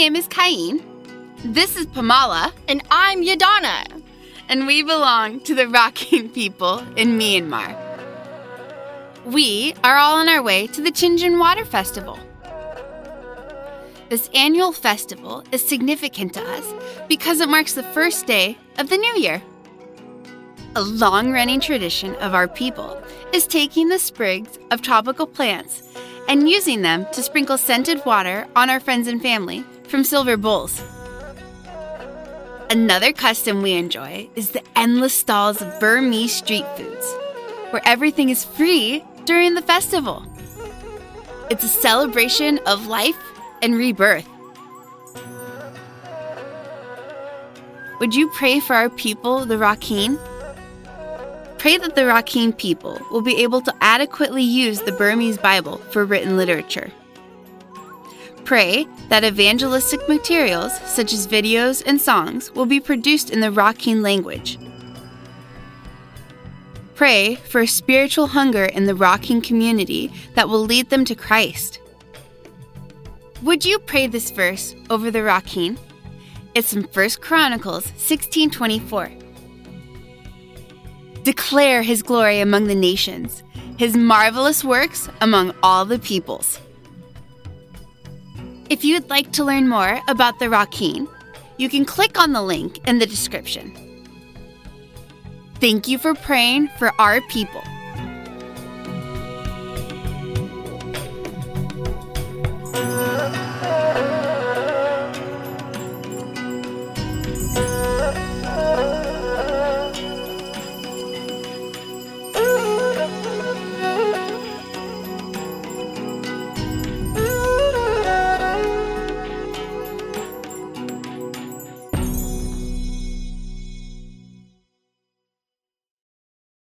name is Cain. This is Pamala. And I'm Yadana. And we belong to the Rakhine people in Myanmar. We are all on our way to the Thingyan Water Festival. This annual festival is significant to us because it marks the first day of the new year. A long running tradition of our people is taking the sprigs of tropical plants and using them to sprinkle scented water on our friends and family from silver bowls. Another custom we enjoy is the endless stalls of Burmese street foods, where everything is free during the festival. It's a celebration of life and rebirth. Would you pray for our people, the Rakhine? Pray that the Rakhine people will be able to adequately use the Burmese Bible for written literature. Pray that evangelistic materials, such as videos and songs, will be produced in the Rakhine language. Pray for a spiritual hunger in the Rakhine community that will lead them to Christ. Would you pray this verse over the Rakhine? It's from 1 Chronicles 1624. Declare his glory among the nations, his marvelous works among all the peoples. If you would like to learn more about the Rakhine, you can click on the link in the description. Thank you for praying for our people.